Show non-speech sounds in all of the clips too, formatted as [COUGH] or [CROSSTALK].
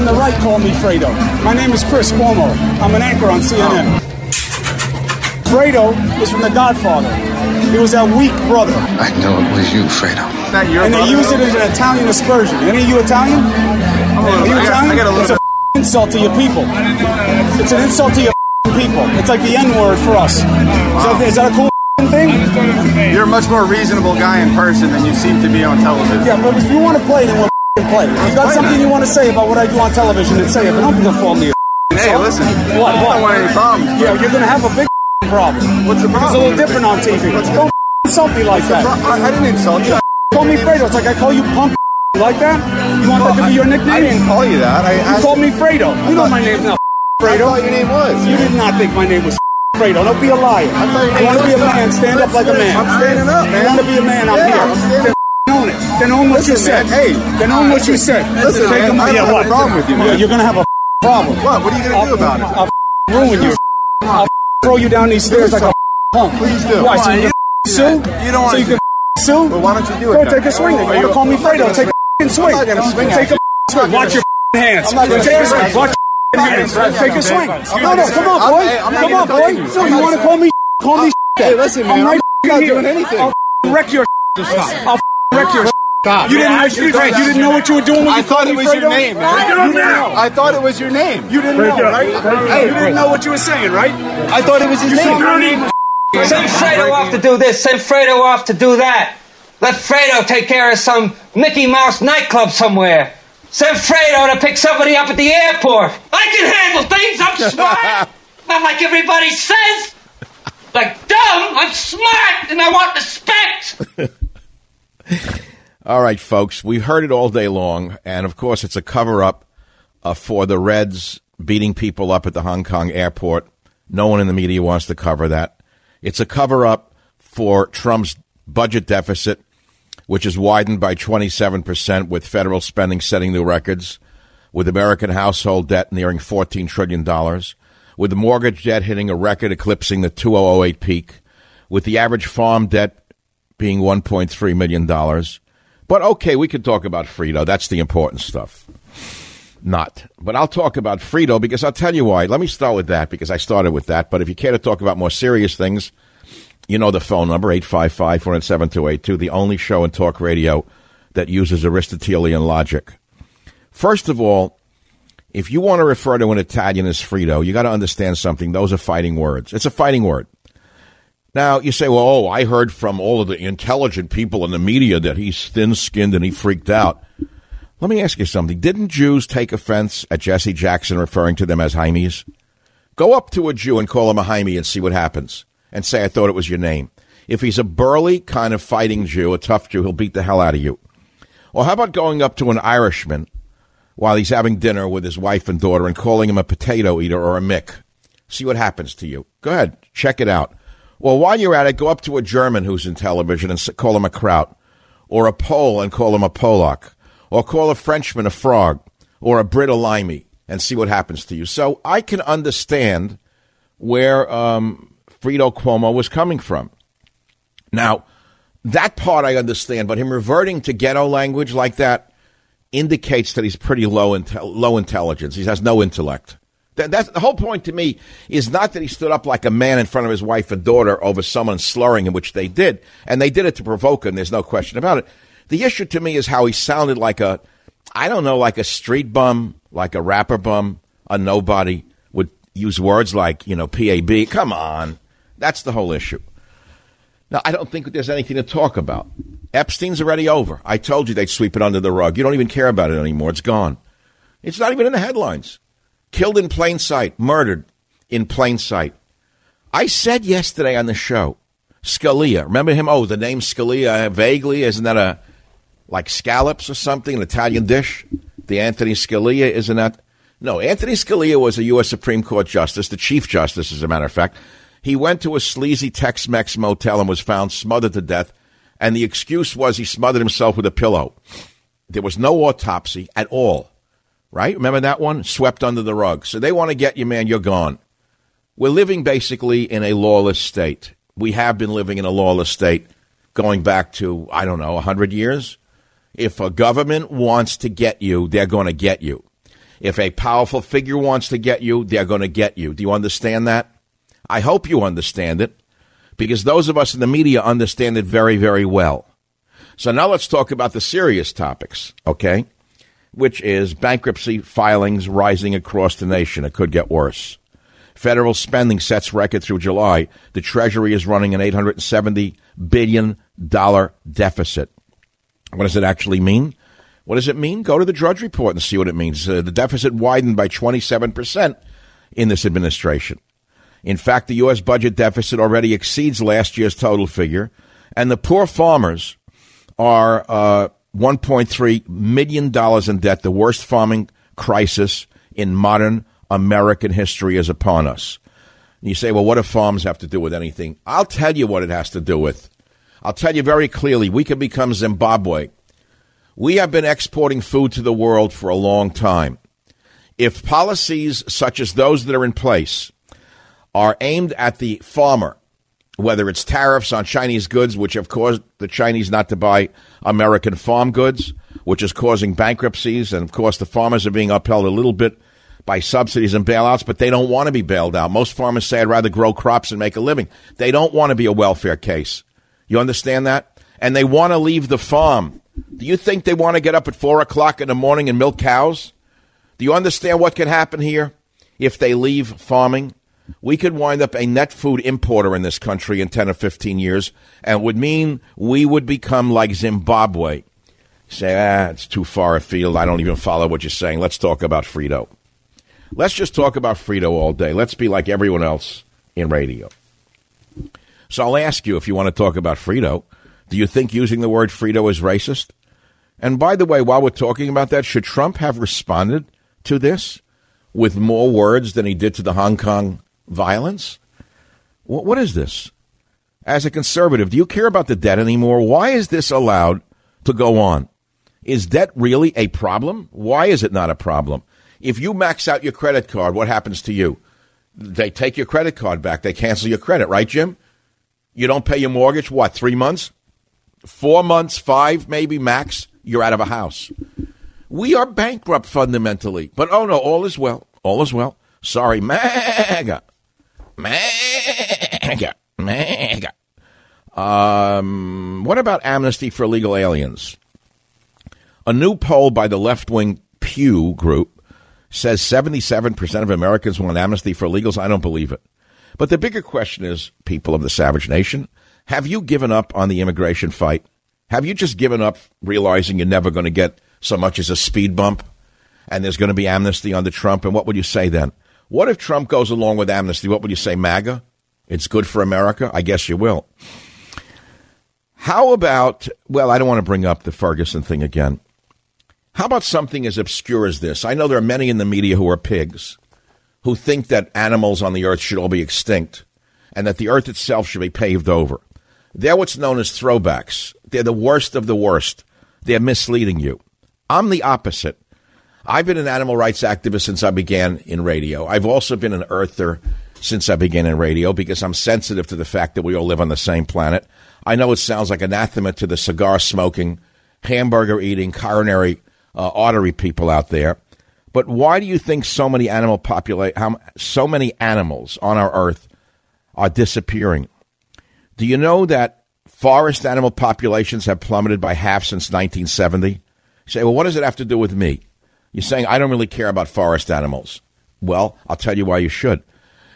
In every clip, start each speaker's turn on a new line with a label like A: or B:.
A: on the right call me Fredo. My name is Chris Cuomo. I'm an anchor on CNN. Fredo is from The Godfather. He was that weak brother.
B: I know it was you, Fredo.
A: and they use it as an Italian aspersion. Any of you Italian? Are you Italian? it's a insult to your people. It's an insult to your [LAUGHS] people. It's like the N word for us. Is, that, is that a cool [LAUGHS] thing?
C: You're a much more reasonable guy in person than you seem to be on television.
A: Yeah, but if you want to play, then we'll play. If you got something you want to say about what I do on television, then say it. But don't be fall me.
C: Hey, listen.
A: What?
C: I don't want any problems.
A: Yeah, you're gonna have a big [LAUGHS] problem.
C: What's the problem?
A: It's a little different on TV. Don't [LAUGHS] insult me like that.
C: I, I didn't insult you. [LAUGHS]
A: Call me Fredo. It's like I call you punk. You like that? You want that to be your nickname?
C: I didn't call you that. I
A: You called me Fredo. You know my name's not
C: I
A: Fredo.
C: thought your name was.
A: You did not think my name was Fredo. Don't be a liar.
C: I thought
A: You want to be a man? Stand up like a man.
C: I'm standing up, man.
A: You want to be a man? I'm here. Own it. Then own what you said.
C: man, hey.
A: Then own what you said.
C: Listen,
A: Take
C: man,
A: them-
C: I
A: yeah,
C: have a
A: what?
C: problem with you, man.
A: You're gonna have a [LAUGHS] problem.
C: What? What are you gonna do about it?
A: I'll ruin you. I'll throw you down these stairs like a [LAUGHS] punk.
C: Please do.
A: Why? So you
C: You-
A: can [LAUGHS] sue?
C: You don't
A: So
C: want
A: you
C: to.
A: can sue?
C: Well, why don't you do it?
A: Go take a swing. then. You to call me Fredo? Take a
C: swing.
A: swing.
C: I'm not gonna swing
A: Take a swing. Watch your hands. Take a
C: swing
A: swing.
C: at you.
A: Watch your hands. Take a swing. No, no, come on, boy.
C: hey, I'm not
A: Come on, boy. So you want to call me? Call me.
C: Hey, listen, man,
A: I'm right
C: not doing anything.
A: I'll wreck your. I'll wreck your. You didn't know. You didn't know what you were doing. When
C: I
A: you
C: thought it
A: me
C: was your name, man.
A: You know.
C: I thought it was your name.
A: You didn't know, right? Hey, you didn't know what you were saying, right?
C: I thought it was his name.
D: Send Fredo off to do this. Send Fredo off to do that. Let Fredo take care of some Mickey Mouse nightclub somewhere. Send Fredo to pick somebody up at the airport. I can handle things. I'm [LAUGHS] smart. Not like everybody says. Like dumb. I'm smart and I want respect. [LAUGHS] [LAUGHS]
E: All right, folks, we've heard it all day long, and of course, it's a cover up uh, for the Reds beating people up at the Hong Kong airport. No one in the media wants to cover that. It's a cover up for Trump's budget deficit, which is widened by 27%, with federal spending setting new records, with American household debt nearing $14 trillion, with the mortgage debt hitting a record eclipsing the 2008 peak, with the average farm debt being $1.3 million. But okay, we could talk about Frito. That's the important stuff. Not. But I'll talk about Frito because I'll tell you why. Let me start with that because I started with that. But if you care to talk about more serious things, you know the phone number, 855 407 the only show in talk radio that uses Aristotelian logic. First of all, if you want to refer to an Italian as Frito, you got to understand something. Those are fighting words. It's a fighting word. Now, you say, well, oh, I heard from all of the intelligent people in the media that he's thin skinned and he freaked out. Let me ask you something. Didn't Jews take offense at Jesse Jackson referring to them as Hymies? Go up to a Jew and call him a Hymie and see what happens. And say, I thought it was your name. If he's a burly, kind of fighting Jew, a tough Jew, he'll beat the hell out of you. Or how about going up to an Irishman while he's having dinner with his wife and daughter and calling him a potato eater or a Mick? See what happens to you. Go ahead, check it out. Well, while you're at it, go up to a German who's in television and call him a kraut, or a Pole and call him a Polak, or call a Frenchman a frog, or a Brit a limey, and see what happens to you. So I can understand where um, Frito Cuomo was coming from. Now, that part I understand, but him reverting to ghetto language like that indicates that he's pretty low intel- low intelligence. He has no intellect. That, that's the whole point to me is not that he stood up like a man in front of his wife and daughter over someone slurring him, which they did, and they did it to provoke him. There's no question about it. The issue to me is how he sounded like a, I don't know, like a street bum, like a rapper bum, a nobody would use words like you know PAB. Come on, that's the whole issue. Now, I don't think there's anything to talk about. Epstein's already over. I told you they'd sweep it under the rug. You don't even care about it anymore. It's gone. It's not even in the headlines. Killed in plain sight, murdered in plain sight. I said yesterday on the show, Scalia. Remember him? Oh, the name Scalia, uh, vaguely, isn't that a like scallops or something, an Italian dish? The Anthony Scalia, isn't that? No, Anthony Scalia was a U.S. Supreme Court justice, the Chief Justice, as a matter of fact. He went to a sleazy Tex Mex motel and was found smothered to death, and the excuse was he smothered himself with a pillow. There was no autopsy at all, right? Remember that one? Swept under the rug. So they want to get you, man, you're gone. We're living basically in a lawless state. We have been living in a lawless state going back to, I don't know, 100 years. If a government wants to get you, they're going to get you. If a powerful figure wants to get you, they're going to get you. Do you understand that? I hope you understand it because those of us in the media understand it very, very well. So now let's talk about the serious topics, okay? Which is bankruptcy filings rising across the nation. It could get worse. Federal spending sets record through July. The Treasury is running an $870 billion deficit. What does it actually mean? What does it mean? Go to the Drudge Report and see what it means. Uh, the deficit widened by 27% in this administration. In fact, the U.S. budget deficit already exceeds last year's total figure, and the poor farmers are uh, $1.3 million in debt, the worst farming crisis in modern American history is upon us. And you say, well, what do farms have to do with anything? I'll tell you what it has to do with. I'll tell you very clearly we can become Zimbabwe. We have been exporting food to the world for a long time. If policies such as those that are in place are aimed at the farmer, whether it's tariffs on Chinese goods, which have caused the Chinese not to buy American farm goods, which is causing bankruptcies, and of course the farmers are being upheld a little bit by subsidies and bailouts, but they don't want to be bailed out. Most farmers say, I'd rather grow crops and make a living. They don't want to be a welfare case. You understand that? And they want to leave the farm. Do you think they want to get up at four o'clock in the morning and milk cows? Do you understand what can happen here if they leave farming? We could wind up a net food importer in this country in 10 or 15 years, and would mean we would become like Zimbabwe. say, ah, it's too far afield. I don't even follow what you're saying. Let's talk about Frito. Let's just talk about Frito all day. Let's be like everyone else in radio. So I'll ask you if you want to talk about Frito, do you think using the word Frito is racist? And by the way, while we're talking about that, should Trump have responded to this with more words than he did to the Hong Kong violence? What is this? As a conservative, do you care about the debt anymore? Why is this allowed to go on? Is debt really a problem? Why is it not a problem? If you max out your credit card, what happens to you? They take your credit card back. They cancel your credit, right, Jim? You don't pay your mortgage, what, three months? Four months, five maybe max, you're out of a house. We are bankrupt fundamentally. But oh no, all is well. All is well. Sorry, [LAUGHS] MAGA. MAGA. MAGA. Um, what about amnesty for illegal aliens? A new poll by the left wing Pew Group says 77% of Americans want amnesty for illegals. I don't believe it. But the bigger question is, people of the savage nation, have you given up on the immigration fight? Have you just given up realizing you're never going to get so much as a speed bump and there's going to be amnesty under Trump? And what would you say then? What if Trump goes along with amnesty? What would you say, MAGA? It's good for America? I guess you will. How about, well, I don't want to bring up the Ferguson thing again. How about something as obscure as this? I know there are many in the media who are pigs who think that animals on the earth should all be extinct and that the earth itself should be paved over. They're what's known as throwbacks. They're the worst of the worst. They're misleading you. I'm the opposite. I've been an animal rights activist since I began in radio. I've also been an earther since I began in radio because I'm sensitive to the fact that we all live on the same planet. I know it sounds like anathema to the cigar smoking, hamburger eating, coronary uh, artery people out there. But why do you think so many animal populate how so many animals on our earth are disappearing? Do you know that forest animal populations have plummeted by half since 1970? You say, well, what does it have to do with me? You're saying I don't really care about forest animals. Well, I'll tell you why you should.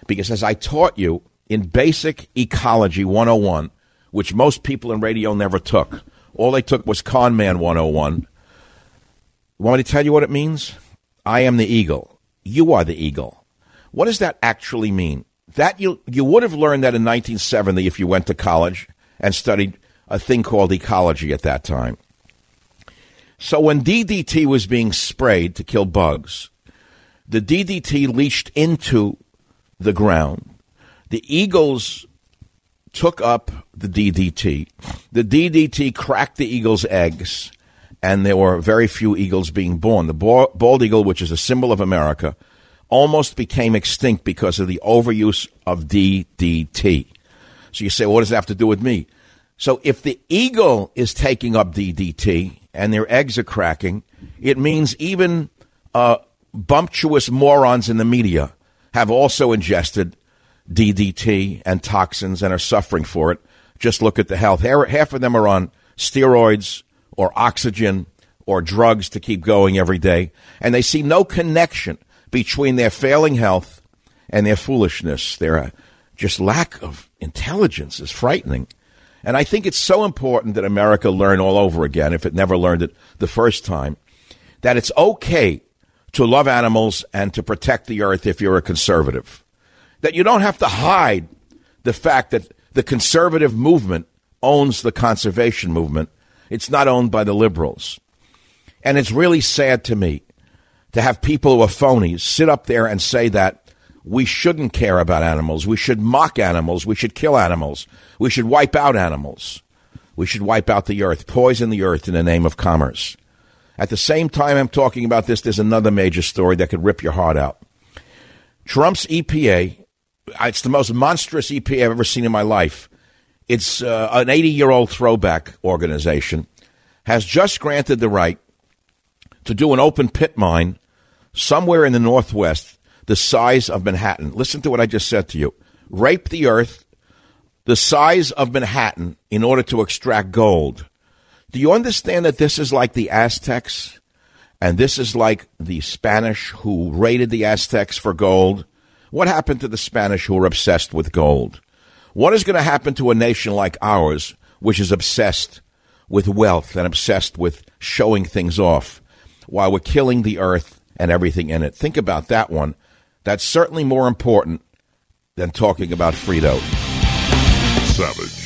E: Because as I taught you in Basic Ecology 101, which most people in radio never took, all they took was Con Man 101. Want me to tell you what it means? I am the eagle. You are the eagle. What does that actually mean? That you you would have learned that in 1970 if you went to college and studied a thing called ecology at that time. So when DDT was being sprayed to kill bugs, The DDT leached into the ground. The eagles took up the DDT. The DDT cracked the eagle's eggs, and there were very few eagles being born. The bald eagle, which is a symbol of America, almost became extinct because of the overuse of DDT. So you say, what does that have to do with me? So if the eagle is taking up DDT and their eggs are cracking, it means even uh, morons in the media have also ingested DDT and toxins and are suffering for it. Just look at the health. Half of them are on steroids or oxygen or drugs to keep going every day, and they see no connection between their failing health and their foolishness. Their uh, just lack of intelligence is frightening. And I think it's so important that America learn all over again, if it never learned it the first time, that it's okay to love animals and to protect the earth if you're a conservative. That you don't have to hide the fact that the conservative movement owns the conservation movement. It's not owned by the liberals. And it's really sad to me to have people who are phonies sit up there and say that we shouldn't care about animals. We should mock animals. We should kill animals. We should wipe out animals. We should wipe out the earth, poison the earth in the name of commerce. At the same time I'm talking about this, there's another major story that could rip your heart out. Trump's EPA, it's the most monstrous EPA I've ever seen in my life. It's uh, an 80 year old throwback organization, has just granted the right to do an open pit mine somewhere in the Northwest the size of Manhattan. Listen to what I just said to you. Rape the earth the size of Manhattan in order to extract gold. Do you understand that this is like the Aztecs? And this is like the Spanish who raided the Aztecs for gold. What happened to the Spanish who were obsessed with gold? What is going to happen to a nation like ours, which is obsessed with wealth and obsessed with showing things off while we're killing the earth and everything in it? Think about that one. That's certainly more important than talking about Frito.
F: Savage.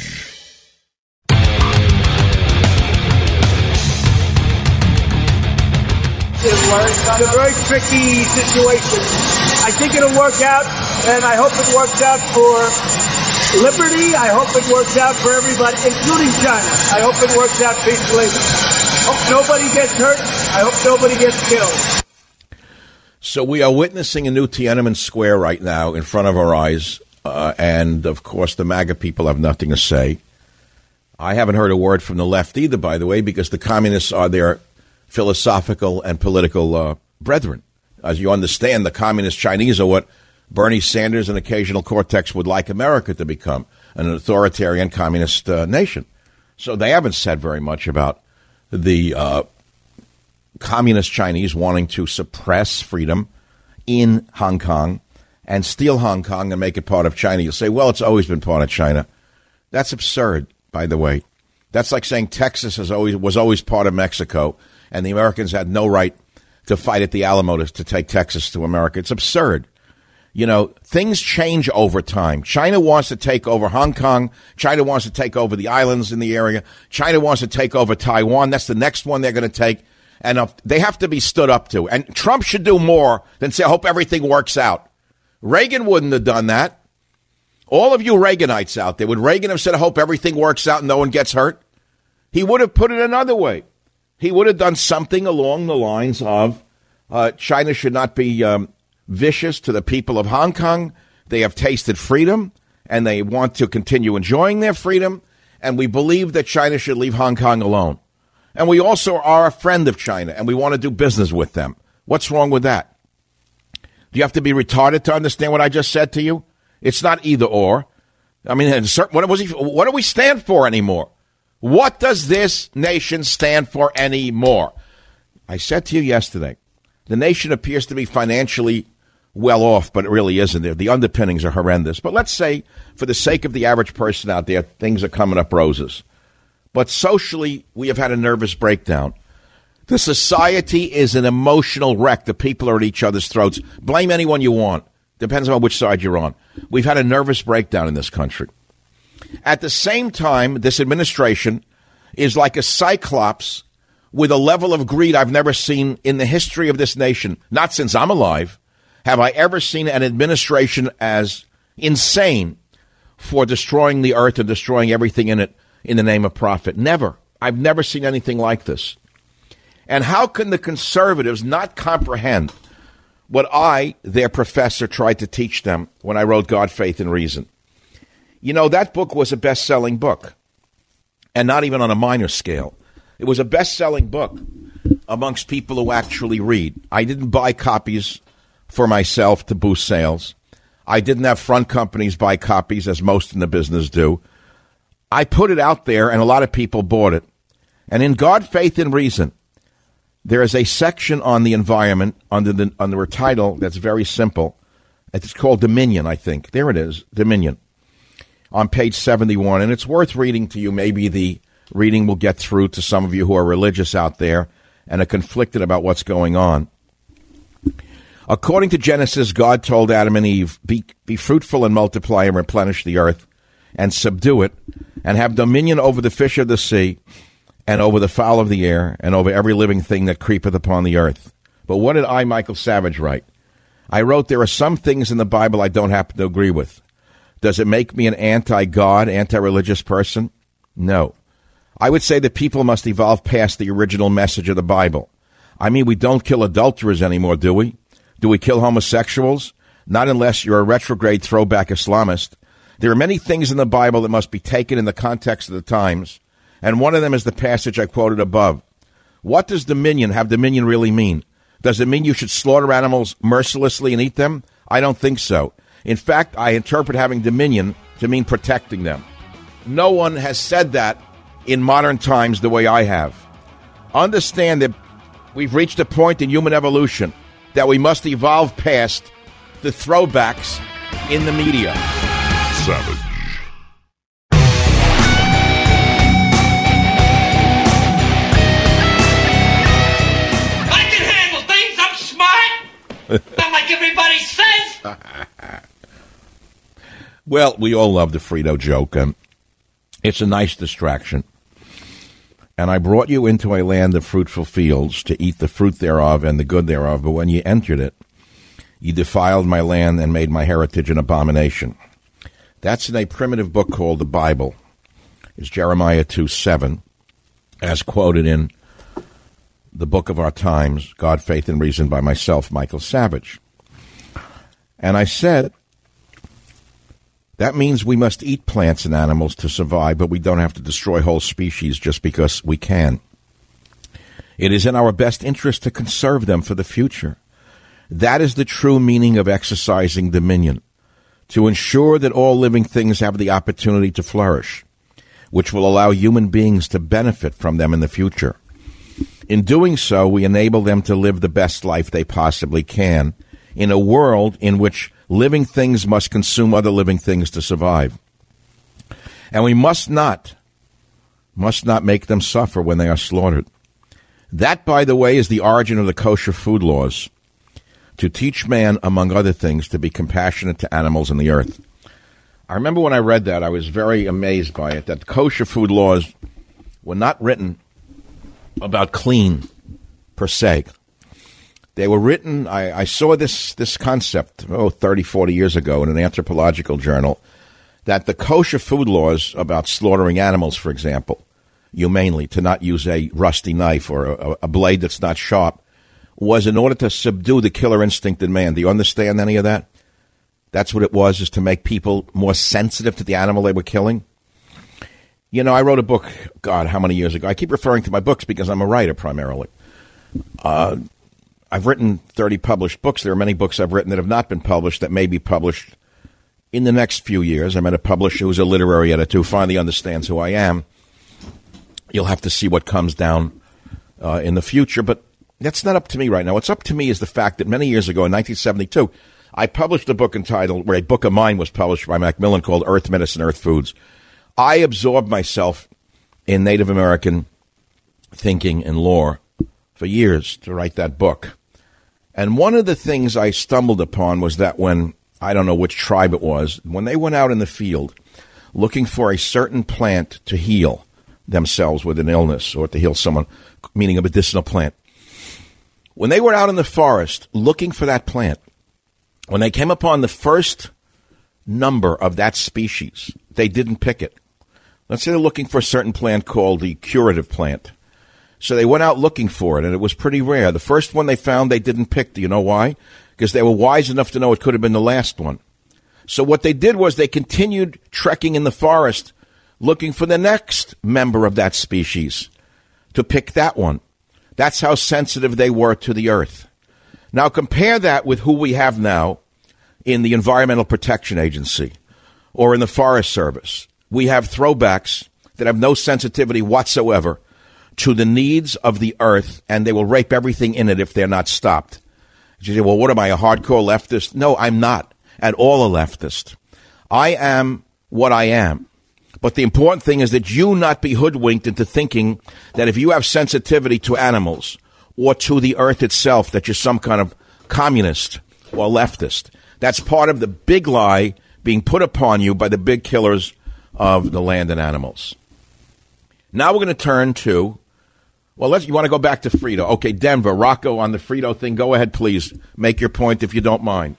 G: It's a very tricky situation. I think it'll work out, and I hope it works out for liberty. I hope it works out for everybody, including China. I hope it works out peacefully. Hope nobody gets hurt. I hope nobody gets killed.
E: So we are witnessing a new Tiananmen Square right now in front of our eyes, uh, and of course the MAGA people have nothing to say. I haven't heard a word from the left either, by the way, because the communists are their philosophical and political uh, brethren. As you understand, the communist Chinese are what Bernie Sanders and occasional Cortex would like America to become an authoritarian communist uh, nation. So they haven't said very much about the uh, communist Chinese wanting to suppress freedom in Hong Kong and steal Hong Kong and make it part of China. You'll say, well, it's always been part of China. That's absurd, by the way. That's like saying Texas has always, was always part of Mexico and the Americans had no right to fight at the Alamo to, take Texas to America. It's absurd. You know, things change over time. China wants to take over Hong Kong. China wants to take over the islands in the area. China wants to take over Taiwan. That's the next one they're going to take and they have to be stood up to. And Trump should do more than say, I hope everything works out. Reagan wouldn't have done that. All of you Reaganites out there, would Reagan have said, I hope everything works out and no one gets hurt? He would have put it another way. He would have done something along the lines of uh, China should not be um, vicious to the people of Hong Kong. They have tasted freedom and they want to continue enjoying their freedom. And we believe that China should leave Hong Kong alone. And we also are a friend of China and we want to do business with them. What's wrong with that? Do you have to be retarded to understand what I just said to you? It's not either or. I mean, what, was he, what do we stand for anymore? What does this nation stand for anymore? I said to you yesterday, the nation appears to be financially well off, but it really isn't. There, The underpinnings are horrendous. But let's say, for the sake of the average person out there, things are coming up roses. But socially, we have had a nervous breakdown. The society is an emotional wreck. The people are at each other's throats. Blame anyone you want. Depends on which side you're on. We've had a nervous breakdown in this country. At the same time, this administration is like a cyclops with a level of greed I've never seen in the history of this nation, not since I'm alive. have I ever seen an administration as insane for destroying the earth and destroying everything in it in the name of profit. Never. I've never seen anything like this. And how can the conservatives not comprehend what I, their professor, tried to teach them when I wrote God, Faith, and Reason? You know, that book was a best selling book, and not even on a minor scale. It was a best selling book amongst people who actually read. I didn't buy copies for myself to boost sales. I didn't have front companies buy copies, as most in the business do. I put it out there, and a lot of people bought it. And in God, Faith, and Reason, there is a section on the environment under the under a title that's very simple. It's called Dominion, I think. There it is, Dominion, on page 71. And it's worth reading to you. Maybe the reading will get through to some of you who are religious out there and are conflicted about what's going on. According to Genesis, God told Adam and Eve, be, be fruitful and multiply and replenish the earth and subdue it and have dominion over the fish of the sea and over the fowl of the air and over every living thing that creepeth upon the earth. But what did I, Michael Savage, write? I wrote, There are some things in the Bible I don't happen to agree with. Does it make me an anti God, anti religious person? No. I would say that people must evolve past the original message of the Bible. I mean, we don't kill adulterers anymore, do we? Do we kill homosexuals? Not unless you're a retrograde throwback Islamist. There are many things in the Bible that must be taken in the context of the times, and one of them is the passage I quoted above. What does dominion, have dominion really mean? Does it mean you should slaughter animals mercilessly and eat them? I don't think so. In fact, I interpret having dominion to mean protecting them. No one has said that in modern times the way I have. Understand that we've reached a point in human evolution that we must evolve past the throwbacks in the media.
F: Savage.
D: I can handle things. I'm smart. [LAUGHS] Not like everybody says. [LAUGHS]
E: Well, we all love the Frito joke. Um, it's a nice distraction. And I brought you into a land of fruitful fields to eat the fruit thereof and the good thereof. But when ye entered it, ye defiled my land and made my heritage an abomination. That's in a primitive book called the Bible. It's Jeremiah 2 7, as quoted in the book of our times, God, Faith, and Reason by myself, Michael Savage. And I said, that means we must eat plants and animals to survive, but we don't have to destroy whole species just because we can. It is in our best interest to conserve them for the future. That is the true meaning of exercising dominion, to ensure that all living things have the opportunity to flourish, which will allow human beings to benefit from them in the future. In doing so, we enable them to live the best life they possibly can in a world in which living things must consume other living things to survive. And we must not, must not make them suffer when they are slaughtered. That, by the way, is the origin of the kosher food laws to teach man, among other things, to be compassionate to animals and the earth. I remember when I read that, I was very amazed by it that kosher food laws were not written about clean per se. They were written, I, I, saw this, this concept, oh, 30, 40 years ago in an anthropological journal, that the kosher food laws about slaughtering animals, for example, humanely, to not use a rusty knife or a, a blade that's not sharp, was in order to subdue the killer instinct in man. Do you understand any of that? That's what it was, is to make people more sensitive to the animal they were killing. You know, I wrote a book, God, how many years ago? I keep referring to my books because I'm a writer primarily. Uh, I've written 30 published books. There are many books I've written that have not been published that may be published in the next few years. I met a publisher who's a literary editor who finally understands who I am. You'll have to see what comes down uh, in the future, but that's not up to me right now. What's up to me is the fact that many years ago in 1972, I published a book entitled, where a book of mine was published by Macmillan called Earth Medicine, Earth Foods. I absorbed myself in Native American thinking and lore for years to write that book. And one of the things I stumbled upon was that when, I don't know which tribe it was, when they went out in the field looking for a certain plant to heal themselves with an illness or to heal someone, meaning a medicinal plant, when they were out in the forest looking for that plant, When they came upon the first number of that species, they didn't pick it. Let's say they're looking for a certain plant called the curative plant. So they went out looking for it, and it was pretty rare. The first one they found, they didn't pick. Do you know why? Because they were wise enough to know it could have been the last one. So what they did was they continued trekking in the forest, looking for the next member of that species to pick that one. That's how sensitive they were to the earth. Now compare that with who we have now in the Environmental Protection Agency or in the Forest Service. We have throwbacks that have no sensitivity whatsoever to the needs of the earth, and they will rape everything in it if they're not stopped. You say, well, what am I, a hardcore leftist? No, I'm not at all a leftist. I am what I am. But the important thing is that you not be hoodwinked into thinking that if you have sensitivity to animals or to the earth itself, that you're some kind of communist or leftist. That's part of the big lie being put upon you by the big killers of the land and animals. Now we're going to turn to, well, let's, you want to go back to Frito. Okay, Denver, Rocco on the Frito thing. Go ahead, please. Make your point if you don't mind.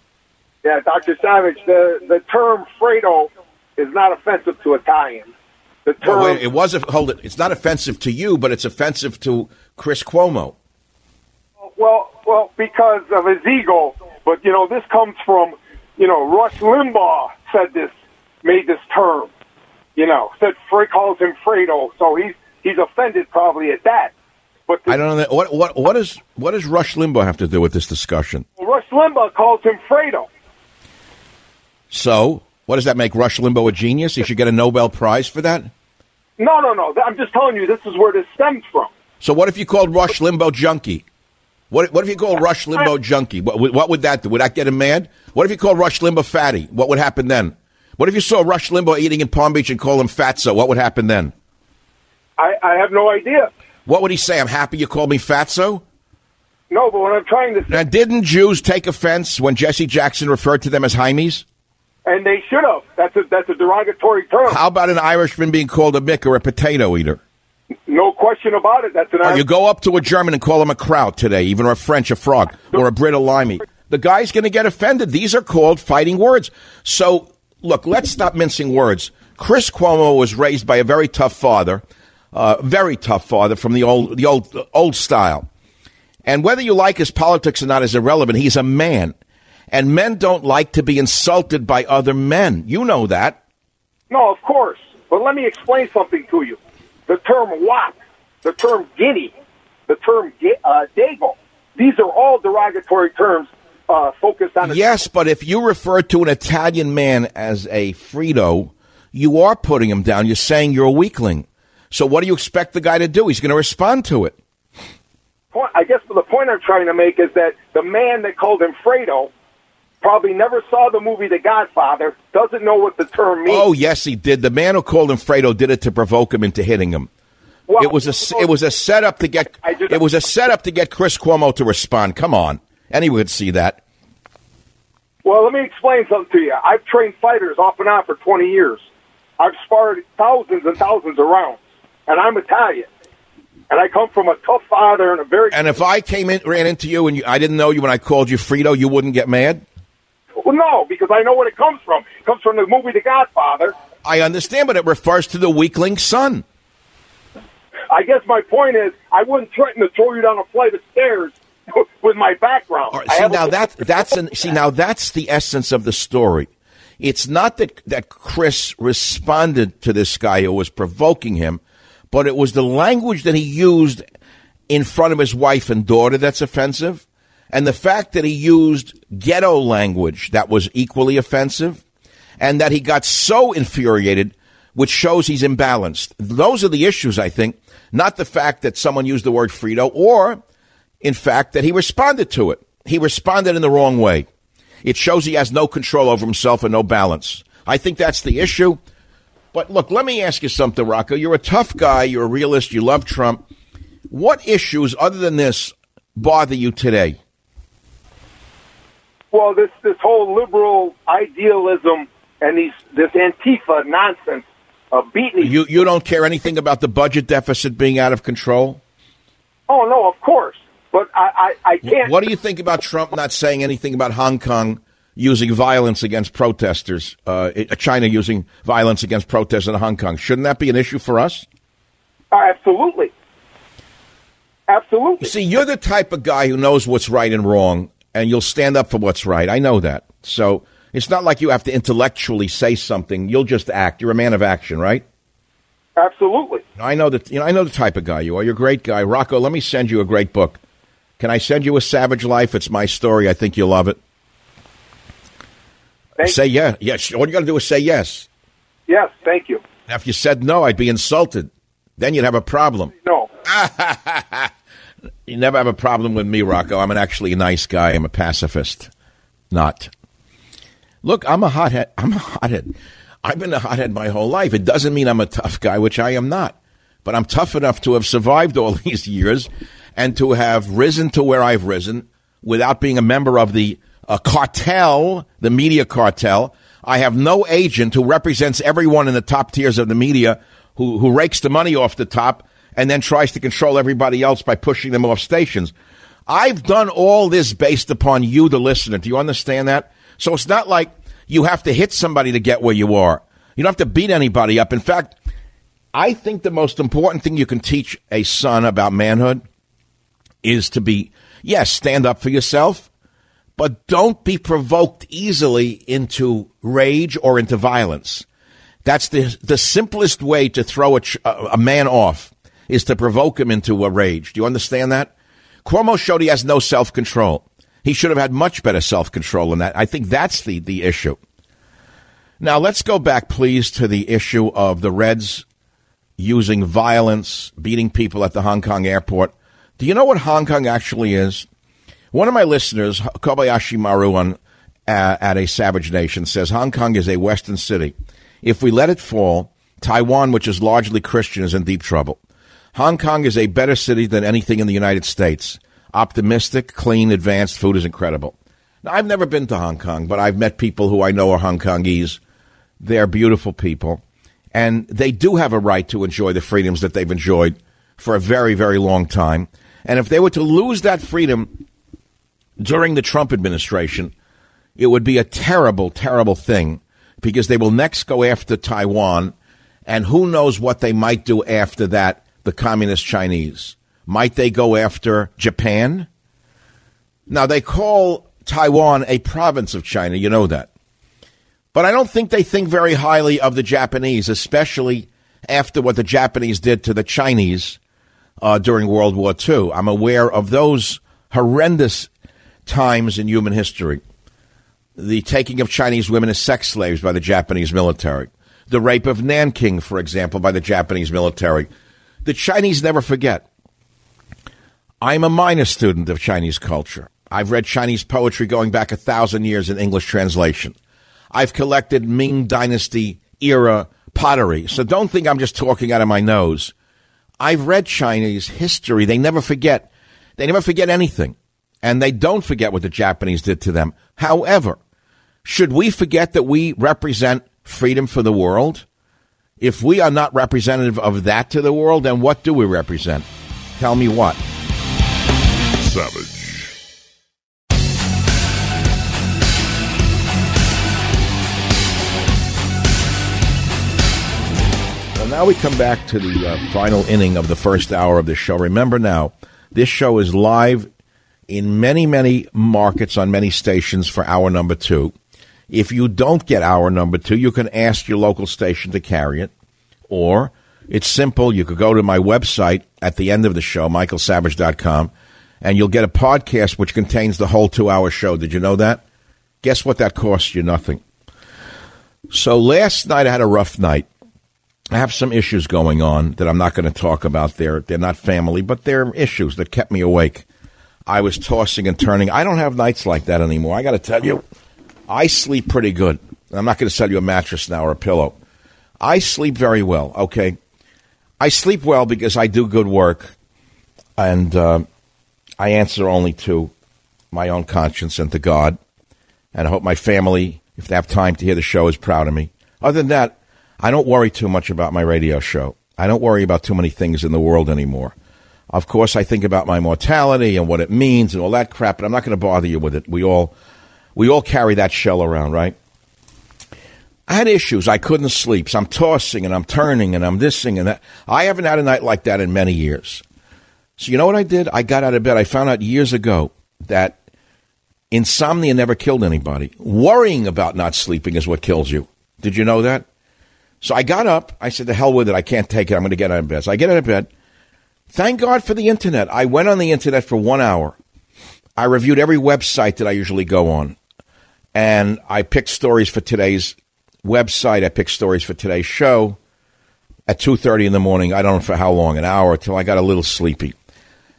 H: Yeah, Dr. Savage, the, the term Fredo is not offensive to Italians. The term.
E: No, wait, it was, hold it. It's not offensive to you, but it's offensive to Chris Cuomo.
H: Well, well, because of his ego. But, you know, this comes from, you know, Rush Limbaugh said this, made this term. You know, said Frey calls him Fredo, so he's he's offended probably at that.
E: But the, I don't know that, what what what is what does Rush Limbaugh have to do with this discussion?
H: Rush Limbaugh calls him Fredo.
E: So, what does that make Rush Limbaugh a genius? He should get a Nobel Prize for that?
H: No, no, no. I'm just telling you, this is where this stems from.
E: So, what if you called Rush Limbaugh junkie? What, what if you called Rush Limbaugh junkie? What, what would that do? Would that get him mad? What if you called Rush Limbaugh fatty? What would happen then? What if you saw Rush Limbaugh eating in Palm Beach and call him fatso? What would happen then?
H: I, I have no idea.
E: What would he say? I'm happy you called me fatso?
H: No, but what I'm trying to say.
E: Now, didn't Jews take offense when Jesse Jackson referred to them as Heimies?
H: And they should have. That's a that's a derogatory term.
E: How about an Irishman being called a mick or a potato eater?
H: No question about it. That's an.
E: Oh, you go up to a German and call him a kraut today, even or a French a frog or a Brit a limey. The guy's going to get offended. These are called fighting words. So look, let's stop mincing words. Chris Cuomo was raised by a very tough father, uh, very tough father from the old the old old style. And whether you like his politics or not is irrelevant. He's a man. And men don't like to be insulted by other men. You know that.
H: No, of course. But let me explain something to you. The term "wop," the term "guinea," the term uh, "dago," these are all derogatory terms uh, focused on.
E: Yes, but if you refer to an Italian man as a Frito, you are putting him down. You're saying you're a weakling. So what do you expect the guy to do? He's going to respond to it.
H: I guess the point I'm trying to make is that the man that called him Fredo probably never saw the movie The Godfather, doesn't know what the term means.
E: Oh, yes, he did. The man who called him Fredo did it to provoke him into hitting him. Well, it was a it was a setup to get it was a setup to get Chris Cuomo to respond. Come on, anyone would see that.
H: Well, let me explain something to you. I've trained fighters off and on for 20 years. I've sparred thousands and thousands of rounds, and I'm Italian. And I come from a tough father and a very.
E: And if I came in, ran into you, and you, I didn't know you when I called you Frito, you wouldn't get mad.
H: Well, no, because I know where it comes from. It comes from the movie The Godfather.
E: I understand, but it refers to the weakling son.
H: I guess my point is, I wouldn't threaten to throw you down a flight of stairs [LAUGHS] with my background.
E: Right, see now that that's an, see now that's the essence of the story. It's not that that Chris responded to this guy who was provoking him, but it was the language that he used in front of his wife and daughter that's offensive, and the fact that he used ghetto language that was equally offensive, and that he got so infuriated, which shows he's imbalanced. Those are the issues, I think, not the fact that someone used the word Frito or in fact, that he responded to it. He responded in the wrong way. It shows he has no control over himself and no balance. I think that's the issue. But look, let me ask you something, Rocco. You're a tough guy. You're a realist. You love Trump. What issues, other than this, bother you today?
H: Well, this this whole liberal idealism and these this Antifa nonsense of beating.
E: You you don't care anything about the budget deficit being out of control?
H: Oh no, of course. But I, I, I can't.
E: What do you think about Trump not saying anything about Hong Kong using violence against protesters, uh, China using violence against protesters in Hong Kong. Shouldn't that be an issue for us?
H: Uh, absolutely. Absolutely.
E: See, you're the type of guy who knows what's right and wrong, and you'll stand up for what's right. I know that. So it's not like you have to intellectually say something. You'll just act. You're a man of action, right?
H: Absolutely.
E: I know that. You know, I know the type of guy you are. You're a great guy, Rocco. Let me send you a great book. Can I send you a Savage Life? It's my story. I think you'll love it.
H: Thank
E: say yes. Yes. All you got to do is say yes.
H: Yes, thank you.
E: Now, if you said no, I'd be insulted. Then you'd have a problem.
H: No. [LAUGHS]
E: you never have a problem with me, Rocco. I'm an actually a nice guy. I'm a pacifist. Not. Look, I'm a hothead. I'm a hothead. I've been a hothead my whole life. It doesn't mean I'm a tough guy, which I am not. But I'm tough enough to have survived all [LAUGHS] these years and to have risen to where I've risen without being a member of the a cartel, the media cartel. I have no agent who represents everyone in the top tiers of the media who, who rakes the money off the top and then tries to control everybody else by pushing them off stations. I've done all this based upon you, the listener. Do you understand that? So it's not like you have to hit somebody to get where you are. You don't have to beat anybody up. In fact, I think the most important thing you can teach a son about manhood is to be, yes, stand up for yourself, but don't be provoked easily into rage or into violence. That's the, the simplest way to throw a, a man off is to provoke him into a rage. Do you understand that? Cuomo showed he has no self control. He should have had much better self control than that. I think that's the, the issue. Now, let's go back, please, to the issue of the Reds using violence, beating people at the Hong Kong airport. Do you know what Hong Kong actually is? One of my listeners, Kobayashi Maru on uh, at a Savage Nation, says Hong Kong is a Western city. If we let it fall, Taiwan, which is largely Christian, is in deep trouble. Hong Kong is a better city than anything in the United States. Optimistic, clean, advanced food is incredible. Now, I've never been to Hong Kong, but I've met people who I know are Hong Kongese. They're beautiful people, and they do have a right to enjoy the freedoms that they've enjoyed for a very, very long time. And if they were to lose that freedom during the Trump administration, it would be a terrible, terrible thing because they will next go after Taiwan, and who knows what they might do after that, the communist Chinese. Might they go after Japan? Now, they call Taiwan a province of China, you know that. But I don't think they think very highly of the Japanese, especially after what the Japanese did to the Chinese uh, during World War II. I'm aware of those horrendous times in human history. The taking of Chinese women as sex slaves by the Japanese military. The rape of Nanking, for example, by the Japanese military. The Chinese never forget. I'm a minor student of Chinese culture. I've read Chinese poetry going back a thousand years in English translation. I've collected Ming Dynasty era pottery. So don't think I'm just talking out of my nose. I've read Chinese history. They never forget. They never forget anything and they don't forget what the Japanese did to them. However, should we forget that we represent freedom for the world? If we are not representative of that to the world, then what do we represent? Tell me what.
F: Savage.
E: Well, now we come back to the uh, final inning of the first hour of the show. Remember now, this show is live in many, many markets on many stations for hour number two. If you don't get hour number two, you can ask your local station to carry it. Or it's simple. You could go to my website at the end of the show, michaelsavage.com, and you'll get a podcast which contains the whole two hour show. Did you know that? Guess what that costs you? Nothing. So last night I had a rough night. I have some issues going on that I'm not going to talk about. They're, they're not family, but they're issues that kept me awake. I was tossing and turning. I don't have nights like that anymore. I got to tell you, I sleep pretty good. I'm not going to sell you a mattress now or a pillow. I sleep very well, okay? I sleep well because I do good work and uh, I answer only to my own conscience and to God. And I hope my family, if they have time to hear the show, is proud of me. Other than that, I don't worry too much about my radio show. I don't worry about too many things in the world anymore. Of course, I think about my mortality and what it means and all that crap, but I'm not going to bother you with it. We all We all carry that shell around, right? I had issues. I couldn't sleep. So I'm tossing and I'm turning and I'm thising and that. I haven't had a night like that in many years. So you know what I did? I got out of bed. I found out years ago that insomnia never killed anybody. Worrying about not sleeping is what kills you. Did you know that? So I got up. I said, "The hell with it. I can't take it. I'm going to get out of bed." So I get out of bed. Thank God for the internet. I went on the internet for one hour. I reviewed every website that I usually go on, and I picked stories for today's website. I picked stories for today's show at 2.30 in the morning. I don't know for how long, an hour, until I got a little sleepy.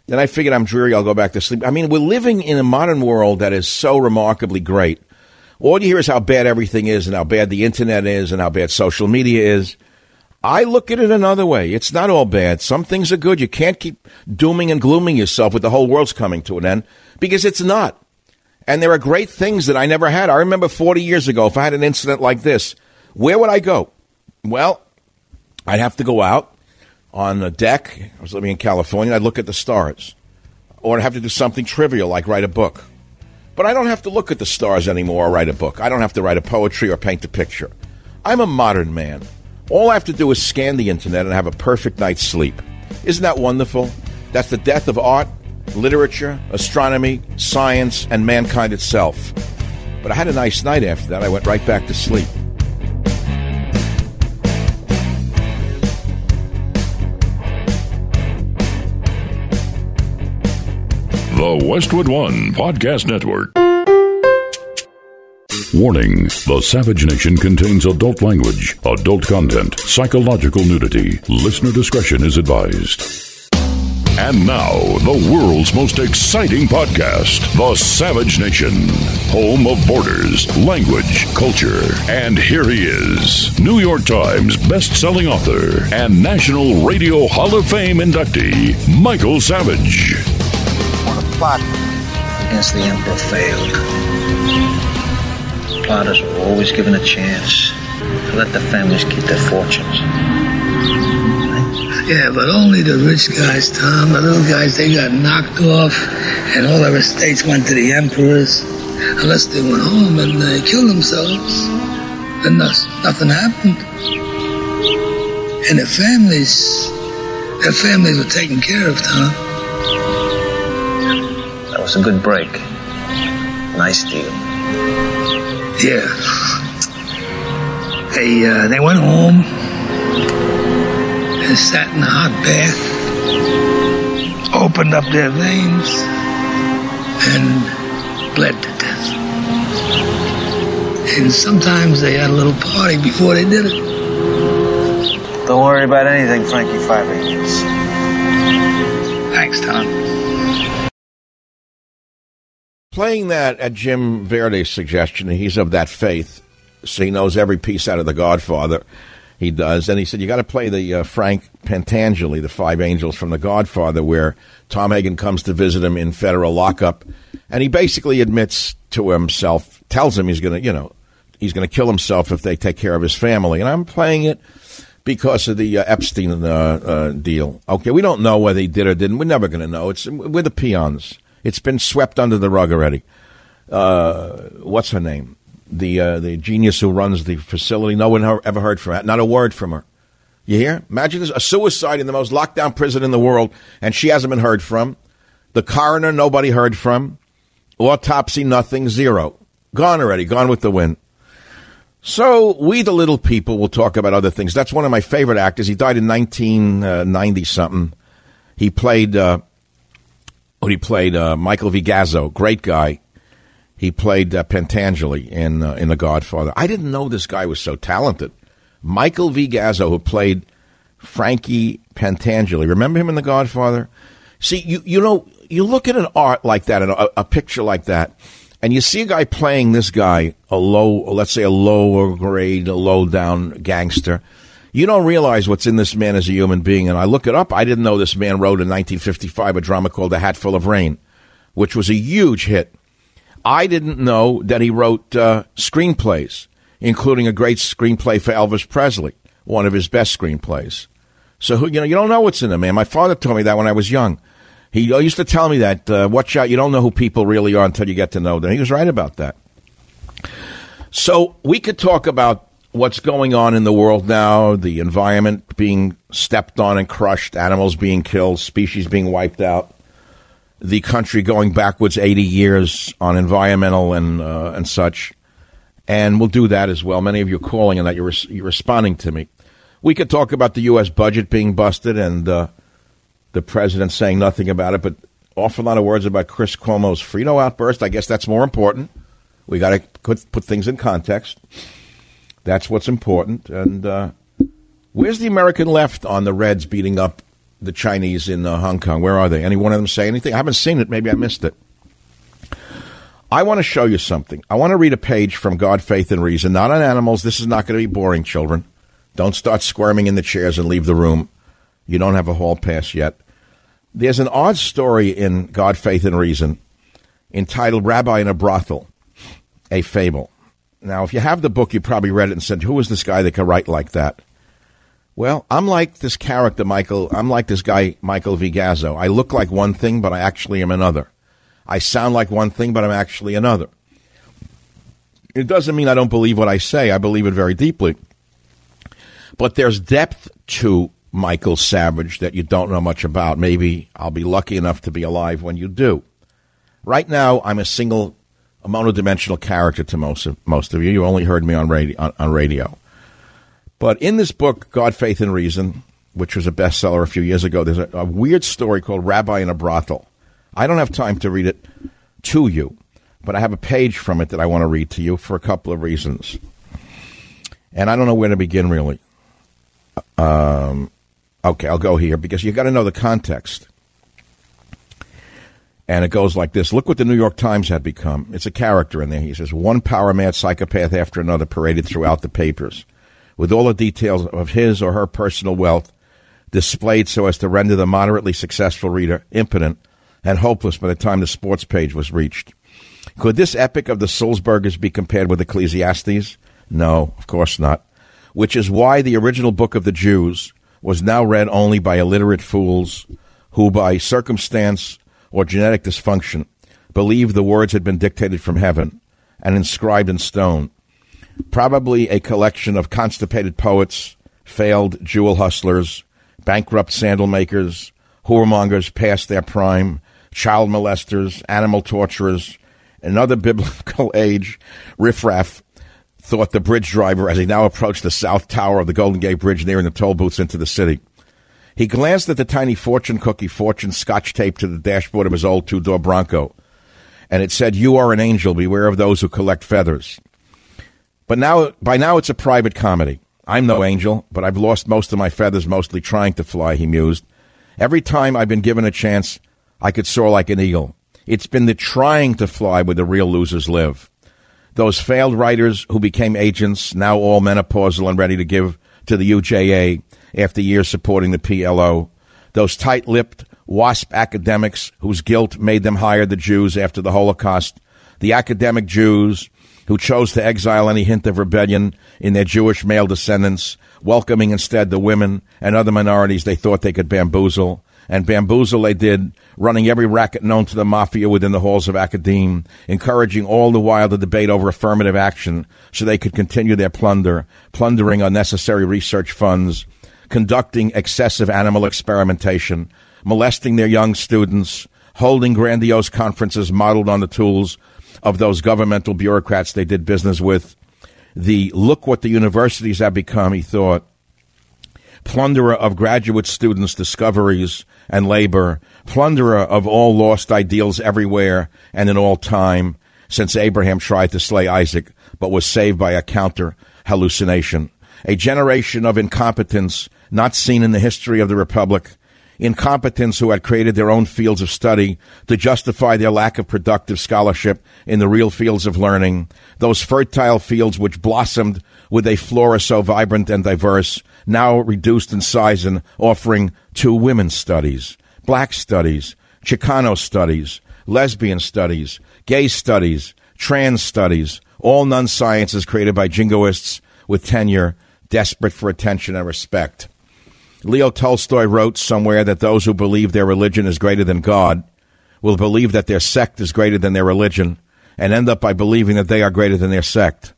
E: Then I figured I'm dreary. I'll go back to sleep. I mean, we're living in a modern world that is so remarkably great. All you hear is how bad everything is and how bad the internet is and how bad social media is. I look at it another way. It's not all bad. Some things are good. You can't keep dooming and glooming yourself with the whole world's coming to an end because it's not. And there are great things that I never had. I remember 40 years ago, if I had an incident like this, where would I go? Well, I'd have to go out on the deck. I was living in California. I'd look at the stars. Or I'd have to do something trivial like write a book. But I don't have to look at the stars anymore or write a book. I don't have to write a poetry or paint a picture. I'm a modern man. All I have to do is scan the internet and have a perfect night's sleep. Isn't that wonderful? That's the death of art, literature, astronomy, science, and mankind itself. But I had a nice night after that. I went right back to sleep.
F: The Westwood One Podcast Network. Warning The Savage Nation contains adult language, adult content, psychological nudity. Listener discretion is advised. And now, the world's most exciting podcast, The Savage Nation, home of borders, language, culture. And here he is, New York Times best-selling author and National Radio Hall of Fame inductee, Michael Savage.
I: When a plot against the Emperor failed, plotters were always given a chance to let the families keep their fortunes.
J: Yeah, but only the rich guys, Tom. The little guys, they got knocked off, and all their estates went to the emperors. Unless they went home and they killed themselves, then nothing happened. And their families, their families were taken care of, Tom.
I: That was a good break. Nice deal.
J: Yeah. They uh, they went home and sat in a hot bath, opened up their veins, and bled to death. And sometimes they had a little party before they did it.
I: Don't worry about anything, Frankie Five Angels.
J: Thanks, Tom.
E: Playing that at Jim Verdi's suggestion, he's of that faith, so he knows every piece out of The Godfather. He does, and he said you got to play the uh, Frank Pentangeli, the Five Angels from The Godfather, where Tom Hagen comes to visit him in federal lockup, and he basically admits to himself, tells him he's going to, you know, he's going to kill himself if they take care of his family. And I'm playing it because of the uh, Epstein uh, uh, deal. Okay, we don't know whether he did or didn't. We're never going to know. It's we're the peons. It's been swept under the rug already. Uh, what's her name? The uh, the genius who runs the facility. No one ever heard from her. Not a word from her. You hear? Imagine this: a suicide in the most locked down prison in the world, and she hasn't been heard from. The coroner, nobody heard from. Autopsy, nothing, zero. Gone already. Gone with the wind. So we, the little people, will talk about other things. That's one of my favorite actors. He died in 1990 something. He played. Uh, he played uh, Michael V. Gazzo, great guy. He played uh, Pentangeli in uh, in The Godfather. I didn't know this guy was so talented. Michael V. Gazzo, who played Frankie Pentangeli. Remember him in The Godfather? See, you you know, you look at an art like that, a, a picture like that, and you see a guy playing this guy, a low, let's say a lower grade, a low down gangster. You don't realize what's in this man as a human being. And I look it up. I didn't know this man wrote in 1955 a drama called A Hatful of Rain, which was a huge hit. I didn't know that he wrote uh, screenplays, including a great screenplay for Elvis Presley, one of his best screenplays. So you know you don't know what's in a man. My father told me that when I was young. He used to tell me that uh, watch out, you don't know who people really are until you get to know them. He was right about that. So we could talk about what's going on in the world now, the environment being stepped on and crushed, animals being killed, species being wiped out, the country going backwards 80 years on environmental and uh, and such. And we'll do that as well. Many of you are calling and that you're, res- you're responding to me. We could talk about the U.S. budget being busted and uh, the president saying nothing about it, but awful lot of words about Chris Cuomo's Fredo outburst. I guess that's more important. We got to put, put things in context. That's what's important. And uh, where's the American left on the Reds beating up the Chinese in uh, Hong Kong? Where are they? Any one of them say anything? I haven't seen it. Maybe I missed it. I want to show you something. I want to read a page from God, Faith, and Reason, not on animals. This is not going to be boring, children. Don't start squirming in the chairs and leave the room. You don't have a hall pass yet. There's an odd story in God, Faith, and Reason entitled Rabbi in a Brothel, a Fable. Now, if you have the book, you probably read it and said, Who is this guy that can write like that? Well, I'm like this character, Michael. I'm like this guy, Michael V. Gazzo. I look like one thing, but I actually am another. I sound like one thing, but I'm actually another. It doesn't mean I don't believe what I say. I believe it very deeply. But there's depth to Michael Savage that you don't know much about. Maybe I'll be lucky enough to be alive when you do. Right now, I'm a single, a monodimensional character to most of most of you. You only heard me on radio. On, on radio. But in this book, God, Faith, and Reason, which was a bestseller a few years ago, there's a, a weird story called Rabbi in a Brothel. I don't have time to read it to you, but I have a page from it that I want to read to you for a couple of reasons. And I don't know where to begin, really. Um, okay, I'll go here because you got to know the context. And it goes like this Look what the New York Times had become. It's a character in there. He says, One power mad psychopath after another paraded throughout the papers, with all the details of his or her personal wealth displayed so as to render the moderately successful reader impotent and hopeless by the time the sports page was reached. Could this epic of the Sulzbergers be compared with Ecclesiastes? No, of course not. Which is why the original book of the Jews was now read only by illiterate fools who, by circumstance or genetic dysfunction, believed the words had been dictated from heaven and inscribed in stone. Probably a collection of constipated poets, failed jewel hustlers, bankrupt sandal makers, whoremongers past their prime, child molesters, animal torturers, another biblical [LAUGHS] age riffraff thought the bridge driver as he now approached the south tower of the Golden Gate Bridge nearing the toll booths into the city. He glanced at the tiny fortune cookie fortune scotch taped to the dashboard of his old two door Bronco, and it said, You are an angel, beware of those who collect feathers. But now, by now, it's a private comedy. I'm no angel, but I've lost most of my feathers mostly trying to fly, he mused. Every time I've been given a chance, I could soar like an eagle. It's been the trying to fly where the real losers live. Those failed writers who became agents, now all menopausal and ready to give to the UJA after years supporting the PLO. Those tight lipped WASP academics whose guilt made them hire the Jews after the Holocaust. The academic Jews who chose to exile any hint of rebellion in their Jewish male descendants, welcoming instead the women and other minorities they thought they could bamboozle. And bamboozle they did, running every racket known to the mafia within the halls of academe, encouraging all the while the debate over affirmative action so they could continue their plunder, plundering unnecessary research funds, conducting excessive animal experimentation, molesting their young students, holding grandiose conferences modeled on the tools of those governmental bureaucrats they did business with. The look what the universities have become, he thought, plunderer of graduate students' discoveries and labor, plunderer of all lost ideals everywhere and in all time, since Abraham tried to slay Isaac, but was saved by a counter hallucination. A generation of incompetence not seen in the history of the Republic, incompetents who had created their own fields of study to justify their lack of productive scholarship in the real fields of learning, those fertile fields which blossomed with a flora so vibrant and diverse, now reduced in size and offering two women's studies, black studies, Chicano studies, lesbian studies, gay studies, trans studies, all non sciences created by jingoists with tenure, desperate for attention and respect. Leo Tolstoy wrote somewhere that those who believe their religion is greater than God will believe that their sect is greater than their religion and end up by believing that they are greater than their sect.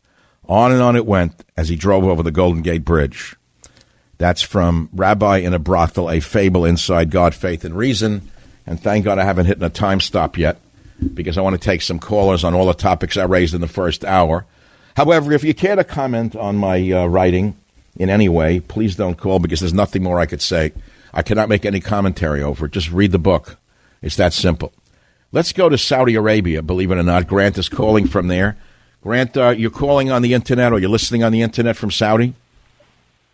E: On and on it went as he drove over the Golden Gate Bridge. That's from Rabbi in a Brothel, a fable inside God, Faith, and Reason. And thank God I haven't hit a time stop yet because I want to take some callers on all the topics I raised in the first hour. However, if you care to comment on my uh, writing in any way, please don't call because there's nothing more I could say. I cannot make any commentary over it. Just read the book. It's that simple. Let's go to Saudi Arabia, believe it or not. Grant is calling from there. Grant, uh, you're calling on the internet or you're listening on the internet from Saudi?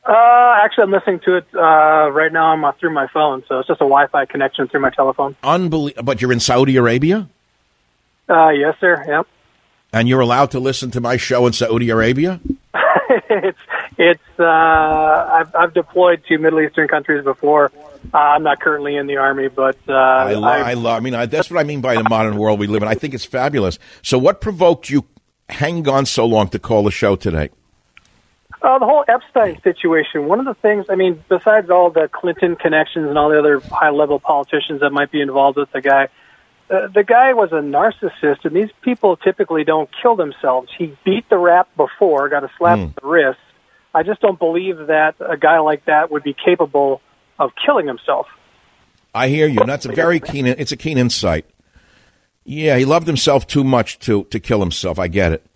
K: Uh, actually, I'm listening to it uh, right now. I'm uh, through my phone, so it's just a Wi-Fi connection through my telephone.
E: Unbelievable. But you're in Saudi Arabia?
K: Uh, yes, sir. Yep.
E: And you're allowed to listen to my show in Saudi Arabia? [LAUGHS]
K: it's it's. Uh, I've I've deployed to Middle Eastern countries before. Uh, I'm not currently in the army, but uh,
E: I, lo- I love. I mean, I, that's what I mean by the modern world we live in. I think it's fabulous. So, what provoked you hang on so long to call the show today?
K: Uh, the whole Epstein situation. One of the things, I mean, besides all the Clinton connections and all the other high-level politicians that might be involved with the guy, uh, the guy was a narcissist, and these people typically don't kill themselves. He beat the rap before, got a slap
E: Mm.
K: to the wrist. I just don't believe that a guy like that would be capable of killing himself.
E: I hear you. And that's a very keen. It's a keen insight. Yeah, he loved himself too much to to kill himself. I get it.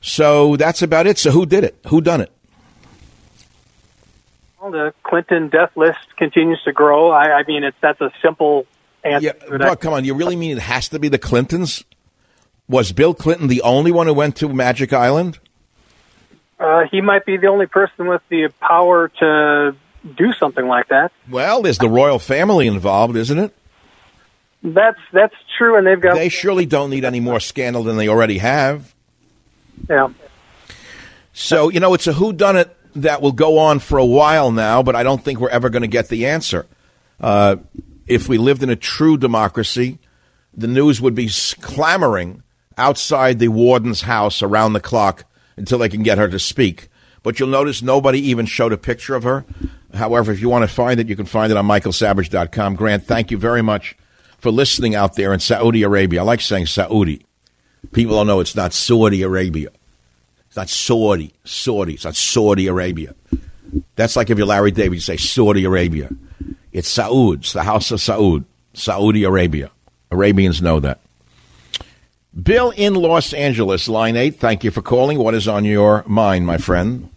E: So that's about it. So who did it? Who done it?
K: Well, the Clinton death list continues to grow. I, I mean, it's that's a simple answer.
E: Yeah,
K: to that.
E: but come on. You really mean it has to be the Clintons? Was Bill Clinton the only one who went to Magic Island?
K: Uh, he might be the only person with the power to do something like that.
E: Well, there's the royal family involved, isn't it?
K: That's that's true, and they've got
E: They surely don't need any more scandal than they already have.
K: yeah.
E: So, you know, it's a whodunit that will go on for a while now, but I don't think we're ever going to get the answer. Uh, if we lived in a true democracy, the news would be clamoring outside the warden's house around the clock until they can get her to speak. But you'll notice nobody even showed a picture of her. However, if you want to find it, you can find it on michaelsavage.com. Grant, thank you very much for listening out there in Saudi Arabia. I like saying Saudi. People don't know it's not Saudi Arabia. It's not Saudi, Saudi. It's not Saudi Arabia. That's like if you're Larry David, you say Saudi Arabia. It's Saud's, the House of Saud, Saudi Arabia. Arabians know that. Bill in Los Angeles, line eight. Thank you for calling. What is on your mind, my friend?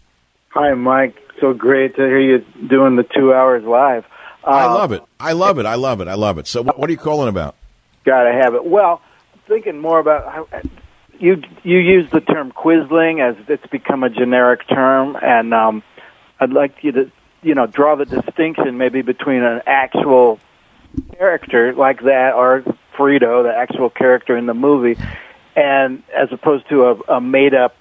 L: Hi, Mike. So great to hear you doing the two hours live. Uh,
E: I love it. I love it. I love it. I love it. So, what, what are you calling about?
L: Gotta have it. Well, thinking more about how you you use the term quisling as it's become a generic term, and um, I'd like you to you know draw the distinction maybe between an actual character like that or Fredo, the actual character in the movie, and as opposed to a, a made up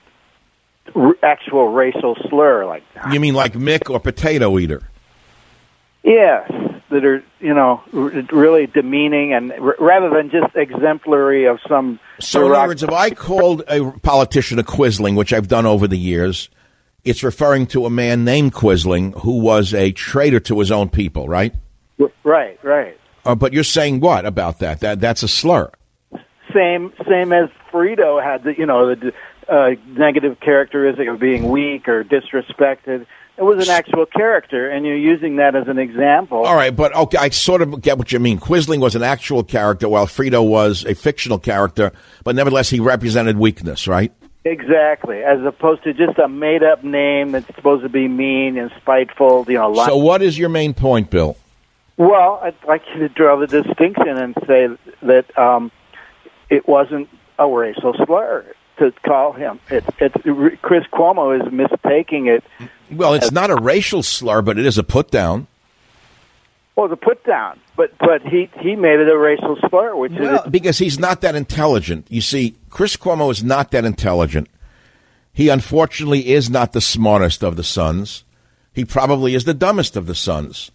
L: r- actual racial slur like that.
E: You mean like Mick or Potato Eater?
L: Yes, that are you know r- really demeaning and r- rather than just exemplary of some.
E: So, in other words, if I called a politician a Quisling, which I've done over the years, it's referring to a man named Quisling who was a traitor to his own people, right?
L: right, right,
E: Uh, but you're saying what about that? That that's a slur.
L: same same as Fredo had the you know the uh, negative characteristic of being weak or disrespected. It was an actual character, and you're using that as an example.
E: All right, but okay, I sort of get what you mean. Quisling was an actual character, while Fredo was a fictional character, but nevertheless, he represented weakness, right?
L: Exactly, as opposed to just a made up name that's supposed to be mean and spiteful. You know,
E: So, what is your main point, Bill?
L: Well, I'd like you to draw the distinction and say that um, it wasn't a racial slur to call him. It, it, Chris Cuomo is mistaking it.
E: Well, it's not a racial slur, but it is a put down.
L: Well, the put down, but but he he made it a racial slur, which
E: Well,
L: is
E: because he's not that intelligent. You see, Chris Cuomo is not that intelligent. He unfortunately is not the smartest of the sons. He probably is the dumbest of the sons.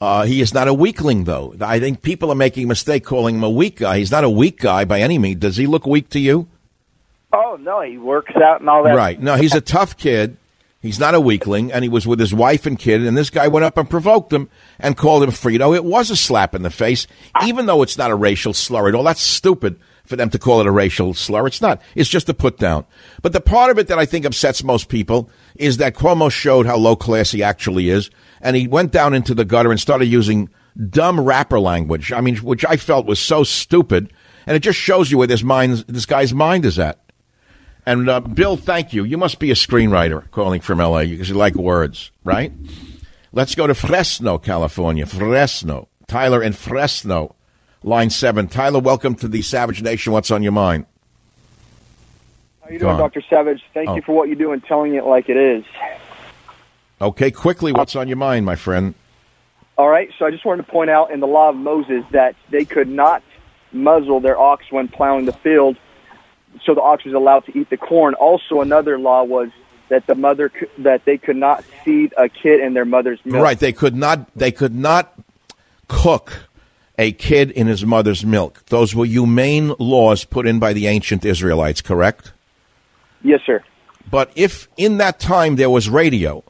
E: Uh, he is not a weakling, though. I think people are making a mistake calling him a weak guy. He's not a weak guy by any means. Does he look weak to you?
L: oh no, he works out and all that.
E: Right. No, he's a tough kid. He's not a weakling, and he was with his wife and kid, and this guy went up and provoked him and called him Fredo. It was a slap in the face, even though it's not a racial slur at all. That's stupid for them to call it a racial slur. It's not. It's just a put down. But the part of it that I think upsets most people is that Cuomo showed how low class he actually is, and he went down into the gutter and started using dumb rapper language. I mean, which I felt was so stupid, and it just shows you where this mind, this guy's mind is at. And uh, Bill, thank you. You must be a screenwriter calling from L.A. because you like words, right? Let's go to Fresno, California. Fresno. Tyler in Fresno, line seven. Tyler, welcome to the Savage Nation. What's on your mind?
M: How you doing, Dr. Savage? Thank
E: Oh.
M: you for what you do and telling it like it is.
E: Okay, quickly, what's on your mind, my friend?
M: All right, so I just wanted to point out in the law of Moses that they could not muzzle their ox when plowing the field, so the ox was allowed to eat the corn. Also, another law was that the mother that they could not feed a kid in their mother's milk.
E: Right, they could not. They could not cook a kid in his mother's milk. Those were humane laws put in by the ancient Israelites. Correct.
M: Yes, sir.
E: But if in that time there was radio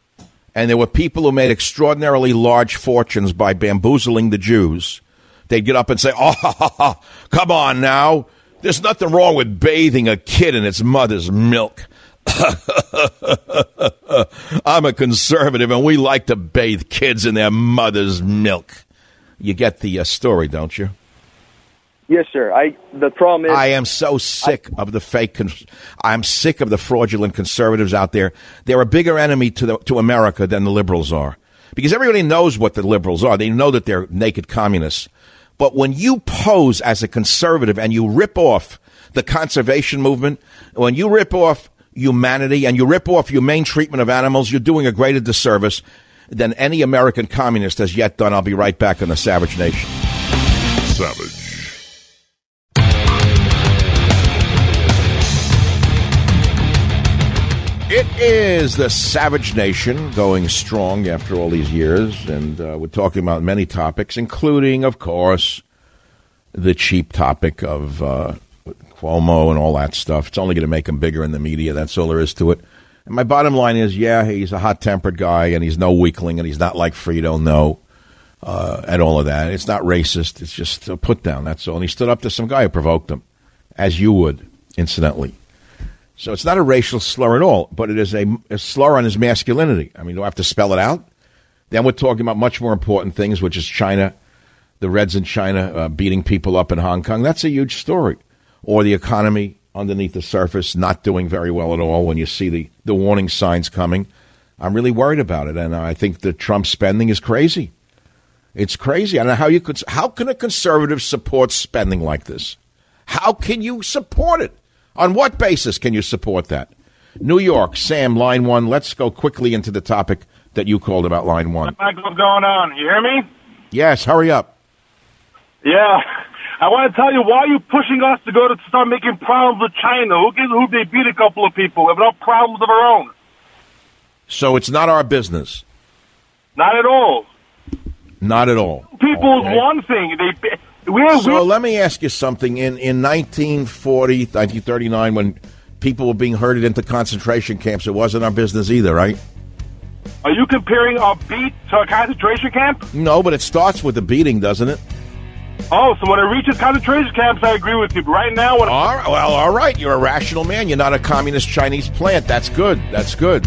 E: and there were people who made extraordinarily large fortunes by bamboozling the Jews, they'd get up and say, Oh, ha, ha, ha, come on now. There's nothing wrong with bathing a kid in its mother's milk. [LAUGHS] I'm a conservative and we like to bathe kids in their mother's milk. You get the uh, story, don't you?
M: Yes, sir. I the problem is
E: I am so sick of the fake. Cons- I'm sick of the fraudulent conservatives out there. They're a bigger enemy to the, to America than the liberals are, because everybody knows what the liberals are. They know that they're naked communists. But when you pose as a conservative and you rip off the conservation movement, when you rip off humanity and you rip off humane treatment of animals, you're doing a greater disservice than any American communist has yet done. I'll be right back on the Savage Nation.
F: Savage.
E: It is the Savage Nation going strong after all these years, and uh, we're talking about many topics, including, of course, the cheap topic of uh, Cuomo and all that stuff. It's only going to make him bigger in the media. That's all there is to it. And my bottom line is, yeah, he's a hot tempered guy, and he's no weakling, and he's not like Fredo, no, uh, and all of that. It's not racist. It's just a put down. That's all. And he stood up to some guy who provoked him, as you would, incidentally. So it's not a racial slur at all, but it is a, a slur on his masculinity. I mean, do I have to spell it out? Then we're talking about much more important things, which is China, the Reds in China uh, beating people up in Hong Kong. That's a huge story. Or the economy underneath the surface not doing very well at all when you see the, the warning signs coming. I'm really worried about it, and I think the Trump spending is crazy. It's crazy. I don't know how you could. How can a conservative support spending like this? How can you support it? On what basis can you support that? New York, Sam, line one. Let's go quickly into the topic that you called about line one.
N: Mike, what's going on? You hear me?
E: Yes, hurry up.
N: Yeah. I want to tell you why are you pushing us to go to start making problems with China? Who gives who they beat a couple of people? We have no problems of our own.
E: So it's not our business.
N: Not at all.
E: Not at all.
N: People
E: Okay.
N: is one thing. They we're,
E: So let me ask you something. In in 1940, 1939, when people were being herded into concentration camps, it wasn't our business either, right?
N: are you comparing a beat to a concentration camp?
E: No, but it starts with the beating, doesn't it?
N: Oh, so when it reaches concentration camps, I agree with you. But right now, when
E: All right, well, all right. You're a rational man. You're not a communist Chinese plant. That's good. That's good.